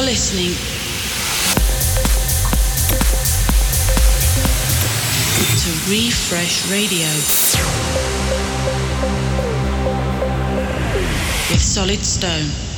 You're listening to Refresh Radio with Solid Stone.